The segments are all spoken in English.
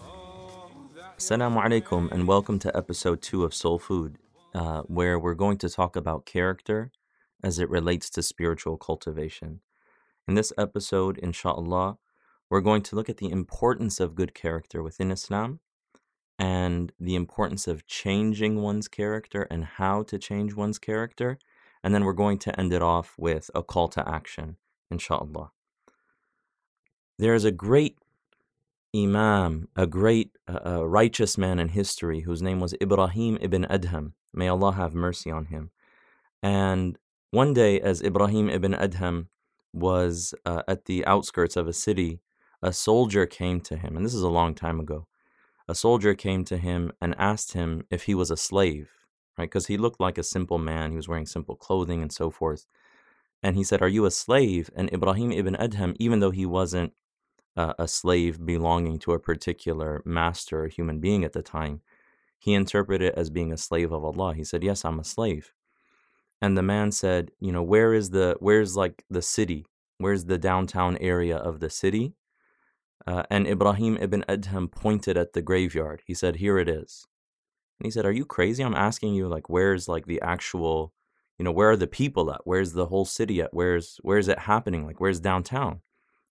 Oh, that Assalamu alaikum, and welcome to episode two of Soul Food, uh, where we're going to talk about character as it relates to spiritual cultivation. In this episode, inshallah, we're going to look at the importance of good character within Islam and the importance of changing one's character and how to change one's character. And then we're going to end it off with a call to action, inshallah. There is a great Imam, a great uh, uh, righteous man in history whose name was Ibrahim ibn Adham. May Allah have mercy on him. And one day, as Ibrahim ibn Adham was uh, at the outskirts of a city, a soldier came to him, and this is a long time ago. A soldier came to him and asked him if he was a slave, right? Because he looked like a simple man, he was wearing simple clothing and so forth. And he said, Are you a slave? And Ibrahim ibn Adham, even though he wasn't uh, a slave belonging to a particular master or human being at the time, he interpreted it as being a slave of Allah. He said, Yes, I'm a slave. And the man said, You know, where is the, where's like the city? Where's the downtown area of the city? Uh, and Ibrahim ibn Adham pointed at the graveyard. He said, Here it is. And he said, Are you crazy? I'm asking you, like, where's like the actual, you know, where are the people at? Where's the whole city at? Where's where's it happening? Like, where's downtown?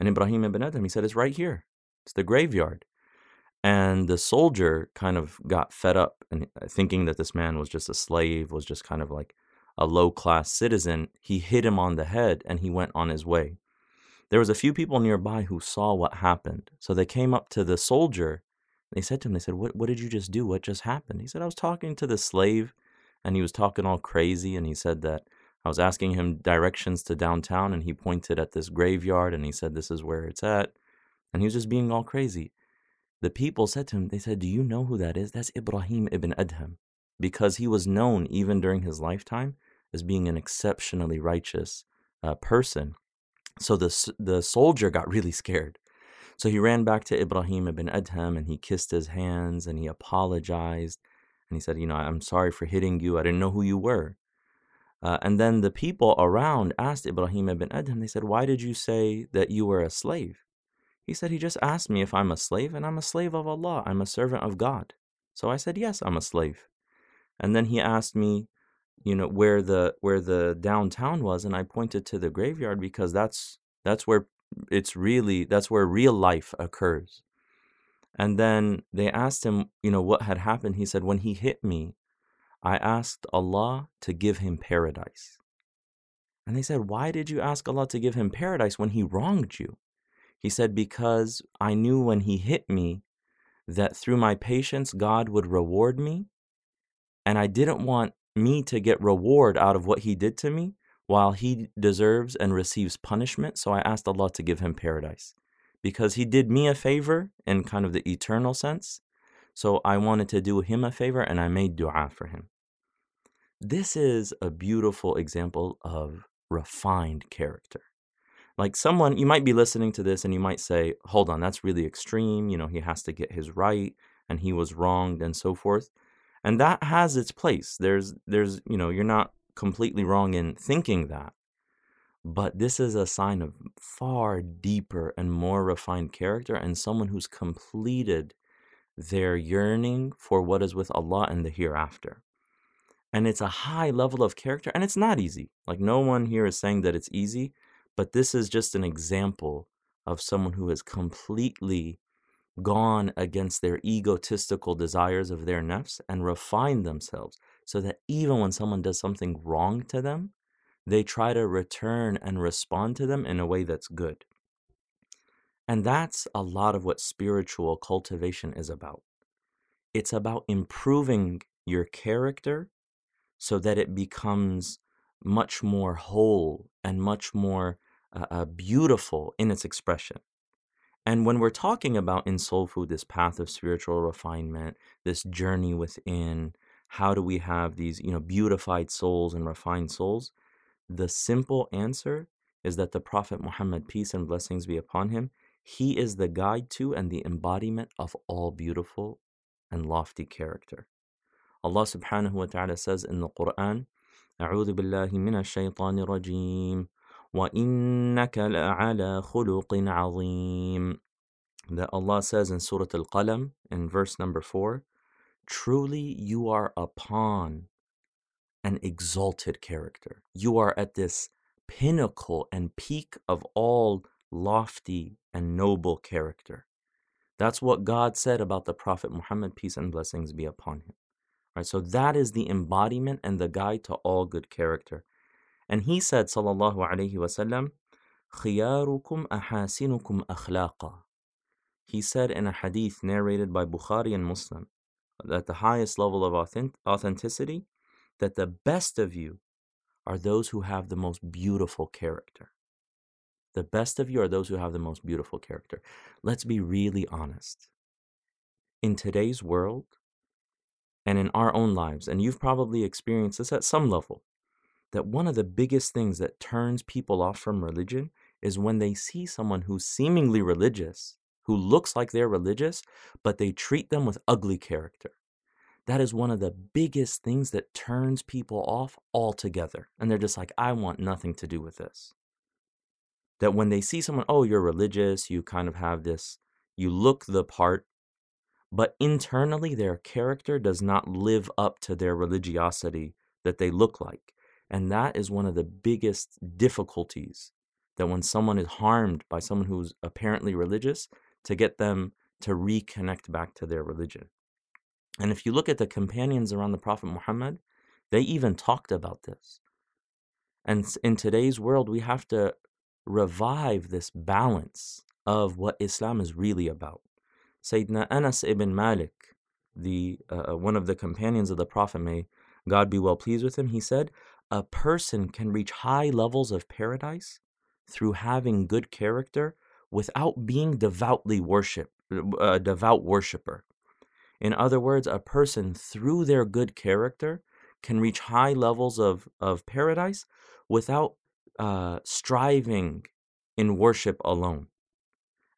And Ibrahim ibn Adham, he said, It's right here. It's the graveyard. And the soldier kind of got fed up and uh, thinking that this man was just a slave, was just kind of like a low class citizen. He hit him on the head and he went on his way. There was a few people nearby who saw what happened. So they came up to the soldier. They said to him, they said, what, what did you just do? What just happened? He said, I was talking to the slave and he was talking all crazy. And he said that I was asking him directions to downtown and he pointed at this graveyard and he said, This is where it's at. And he was just being all crazy. The people said to him, They said, Do you know who that is? That's Ibrahim ibn Adham. Because he was known, even during his lifetime, as being an exceptionally righteous uh, person. So the, the soldier got really scared. So he ran back to Ibrahim ibn Adham and he kissed his hands and he apologized. And he said, You know, I'm sorry for hitting you. I didn't know who you were. Uh, and then the people around asked Ibrahim ibn Adham, they said, Why did you say that you were a slave? He said, He just asked me if I'm a slave, and I'm a slave of Allah. I'm a servant of God. So I said, Yes, I'm a slave. And then he asked me, you know, where the where the downtown was, and I pointed to the graveyard because that's that's where it's really that's where real life occurs. And then they asked him, you know, what had happened. He said, When he hit me, I asked Allah to give him paradise. And they said, Why did you ask Allah to give him paradise when he wronged you? He said, Because I knew when he hit me that through my patience, God would reward me. And I didn't want me to get reward out of what he did to me while he deserves and receives punishment. So I asked Allah to give him paradise because he did me a favor in kind of the eternal sense. So I wanted to do him a favor and I made dua for him. This is a beautiful example of refined character. Like someone, you might be listening to this and you might say, hold on, that's really extreme. You know, he has to get his right and he was wronged and so forth. And that has its place. There's, there's, you know, you're not completely wrong in thinking that. But this is a sign of far deeper and more refined character and someone who's completed their yearning for what is with Allah and the hereafter. And it's a high level of character, and it's not easy. Like, no one here is saying that it's easy, but this is just an example of someone who has completely gone against their egotistical desires of their nafs and refined themselves so that even when someone does something wrong to them, they try to return and respond to them in a way that's good. And that's a lot of what spiritual cultivation is about. It's about improving your character so that it becomes much more whole and much more uh, uh, beautiful in its expression. And when we're talking about in soul food, this path of spiritual refinement, this journey within, how do we have these, you know, beautified souls and refined souls? The simple answer is that the Prophet Muhammad, peace and blessings be upon him, he is the guide to and the embodiment of all beautiful and lofty character. Allah subhanahu wa ta'ala says in the Quran, أعوذ بالله من الشيطان الرجيم وَإِنَّكَ لَعَلَى خُلُقٍ عَظِيمٍ That Allah says in Surah Al-Qalam in verse number 4, Truly you are upon an exalted character. You are at this pinnacle and peak of all lofty and noble character. That's what God said about the Prophet Muhammad, peace and blessings be upon him. Right, so that is the embodiment and the guide to all good character. And he said, sallallahu alayhi wasallam, خِيَارُكُمْ أَحَاسِنُكُمْ أَخْلَاقًا He said in a hadith narrated by Bukhari and Muslim, that the highest level of authenticity, that the best of you are those who have the most beautiful character. The best of you are those who have the most beautiful character. Let's be really honest. In today's world and in our own lives, and you've probably experienced this at some level, that one of the biggest things that turns people off from religion is when they see someone who's seemingly religious, who looks like they're religious, but they treat them with ugly character. That is one of the biggest things that turns people off altogether. And they're just like, I want nothing to do with this. That when they see someone, oh, you're religious, you kind of have this, you look the part, but internally their character does not live up to their religiosity that they look like. And that is one of the biggest difficulties that when someone is harmed by someone who's apparently religious, to get them to reconnect back to their religion. And if you look at the companions around the Prophet Muhammad, they even talked about this. And in today's world, we have to revive this balance of what Islam is really about. Sayyidina Anas ibn Malik, the uh, uh, one of the companions of the Prophet, may God be well pleased with him, he said, a person can reach high levels of paradise through having good character without being devoutly worship a uh, devout worshiper. In other words, a person through their good character can reach high levels of, of paradise without uh, striving in worship alone.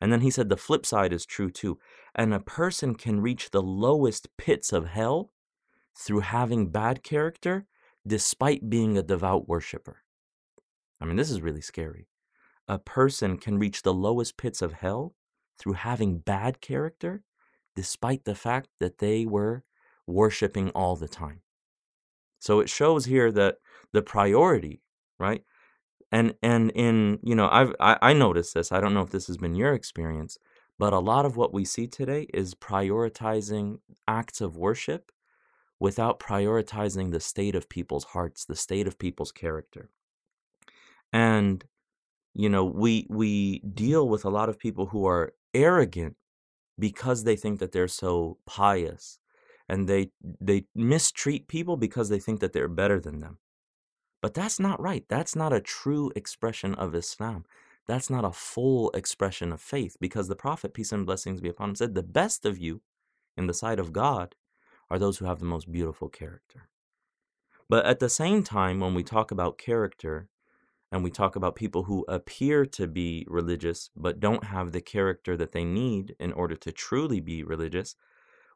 And then he said the flip side is true too. And a person can reach the lowest pits of hell through having bad character despite being a devout worshiper. I mean, this is really scary. A person can reach the lowest pits of hell through having bad character, despite the fact that they were worshiping all the time. So it shows here that the priority, right? And and in you know I've I, I noticed this. I don't know if this has been your experience, but a lot of what we see today is prioritizing acts of worship without prioritizing the state of people's hearts, the state of people's character. And you know, we we deal with a lot of people who are arrogant because they think that they're so pious and they they mistreat people because they think that they're better than them. But that's not right. That's not a true expression of Islam. That's not a full expression of faith because the Prophet, peace and blessings be upon him, said, The best of you in the sight of God are those who have the most beautiful character. But at the same time, when we talk about character and we talk about people who appear to be religious but don't have the character that they need in order to truly be religious,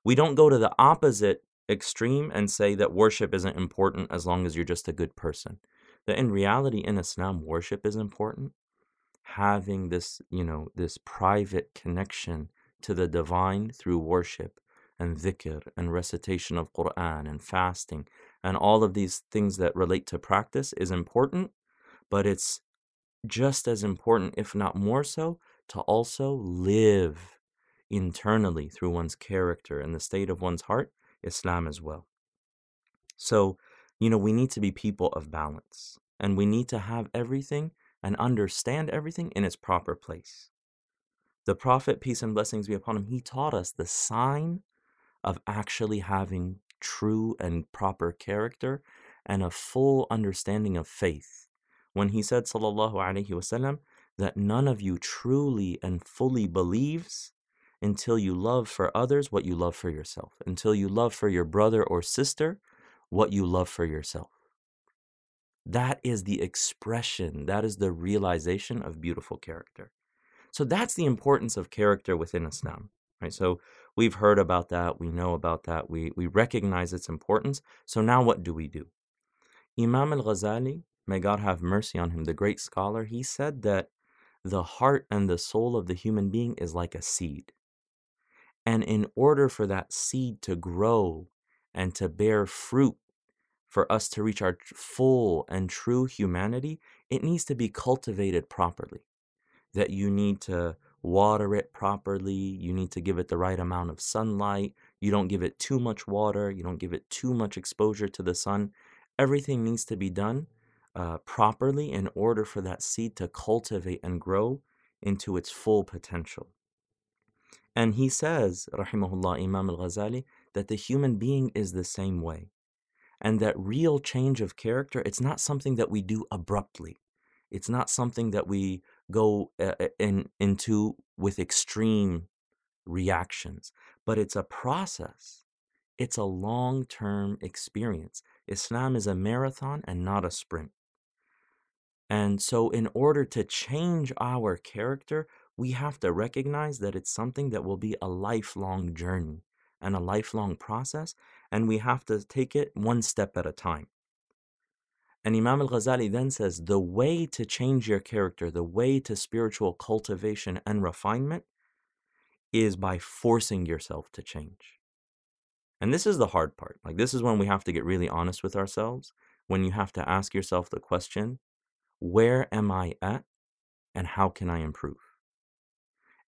we don't go to the opposite extreme and say that worship isn't important as long as you're just a good person. That in reality, in Islam, worship is important. Having this, you know, this private connection to the divine through worship and dhikr and recitation of Quran and fasting and all of these things that relate to practice is important, but it's just as important, if not more so, to also live internally through one's character and the state of one's heart, Islam as well. So, you know, we need to be people of balance and we need to have everything and understand everything in its proper place. The Prophet, peace and blessings be upon him, he taught us the sign of actually having true and proper character and a full understanding of faith when he said sallallahu alaihi wasallam that none of you truly and fully believes until you love for others what you love for yourself until you love for your brother or sister what you love for yourself. That is the expression that is the realization of beautiful character. So that's the importance of character within islam right? So we've heard about that we know about that we we recognize its importance. So now what do we do? Imam al-ghazali may god have mercy on him the great scholar he said that the heart and the soul of the human being is like a seed and in order for that seed to grow and to bear fruit for us to reach our full and true humanity it needs to be cultivated properly that you need to water it properly. You need to give it the right amount of sunlight. You don't give it too much water. You don't give it too much exposure to the sun. Everything needs to be done uh, properly in order for that seed to cultivate and grow into its full potential. And he says, Rahimahullah Imam al Ghazali, that the human being is the same way. And that real change of character, it's not something that we do abruptly. It's not something that we go uh, uh, in, into with extreme reactions, but it's a process. It's a long term experience. Islam is a marathon and not a sprint. And so, in order to change our character, we have to recognize that it's something that will be a lifelong journey and a lifelong process, and we have to take it one step at a time. And Imam al Ghazali then says the way to change your character, the way to spiritual cultivation and refinement is by forcing yourself to change. And this is the hard part. Like, this is when we have to get really honest with ourselves, when you have to ask yourself the question where am I at and how can I improve?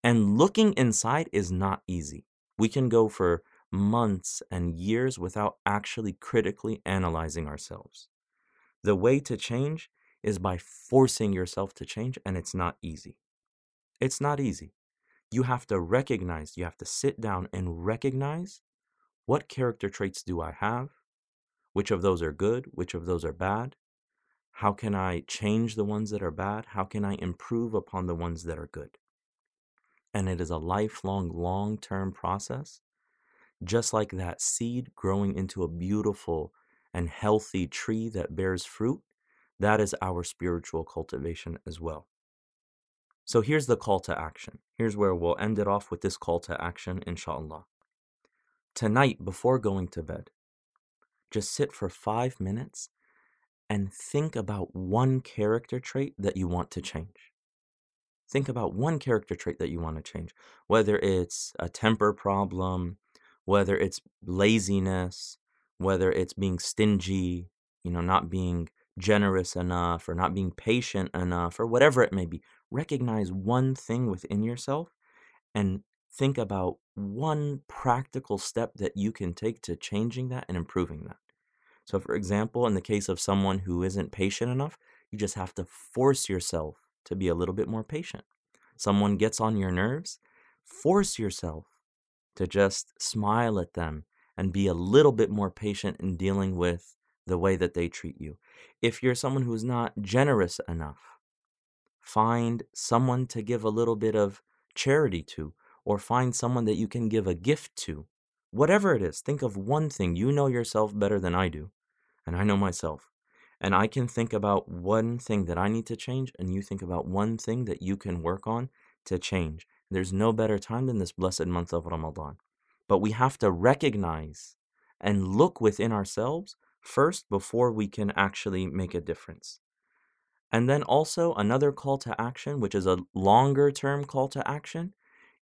And looking inside is not easy. We can go for months and years without actually critically analyzing ourselves. The way to change is by forcing yourself to change, and it's not easy. It's not easy. You have to recognize, you have to sit down and recognize what character traits do I have? Which of those are good? Which of those are bad? How can I change the ones that are bad? How can I improve upon the ones that are good? And it is a lifelong, long term process. Just like that seed growing into a beautiful and healthy tree that bears fruit, that is our spiritual cultivation as well. So here's the call to action. Here's where we'll end it off with this call to action, inshallah. Tonight, before going to bed, just sit for five minutes and think about one character trait that you want to change. Think about one character trait that you want to change, whether it's a temper problem, whether it's laziness, whether it's being stingy, you know, not being generous enough or not being patient enough or whatever it may be. Recognize one thing within yourself and think about one practical step that you can take to changing that and improving that. So, for example, in the case of someone who isn't patient enough, you just have to force yourself to be a little bit more patient. Someone gets on your nerves, force yourself to just smile at them and be a little bit more patient in dealing with the way that they treat you. If you're someone who's not generous enough, find someone to give a little bit of charity to, or find someone that you can give a gift to. Whatever it is, think of one thing. You know yourself better than I do, and I know myself. And I can think about one thing that I need to change, and you think about one thing that you can work on to change. There's no better time than this blessed month of Ramadan. But we have to recognize and look within ourselves first before we can actually make a difference. And then also another call to action, which is a longer term call to action,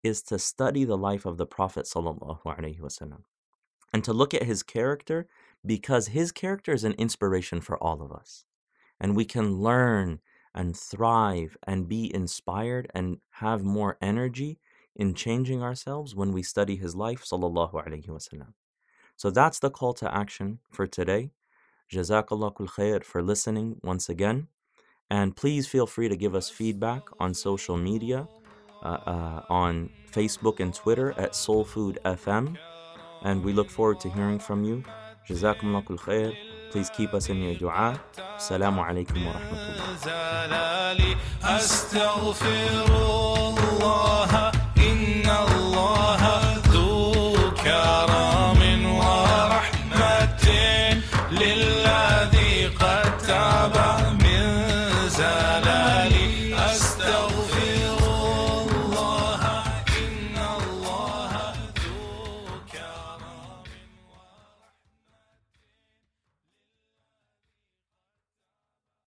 is to study the life of the Prophet and to look at his character because his character is an inspiration for all of us. And we can learn and thrive and be inspired and have more energy in changing ourselves when we study his life. So that's the call to action for today. Jazakallah khair for listening once again. And please feel free to give us feedback on social media, uh, uh, on Facebook and Twitter at Soul Food FM. And we look forward to hearing from you. جزاكم الله كل خير. Please keep us in your دعاء السلام عليكم ورحمة الله.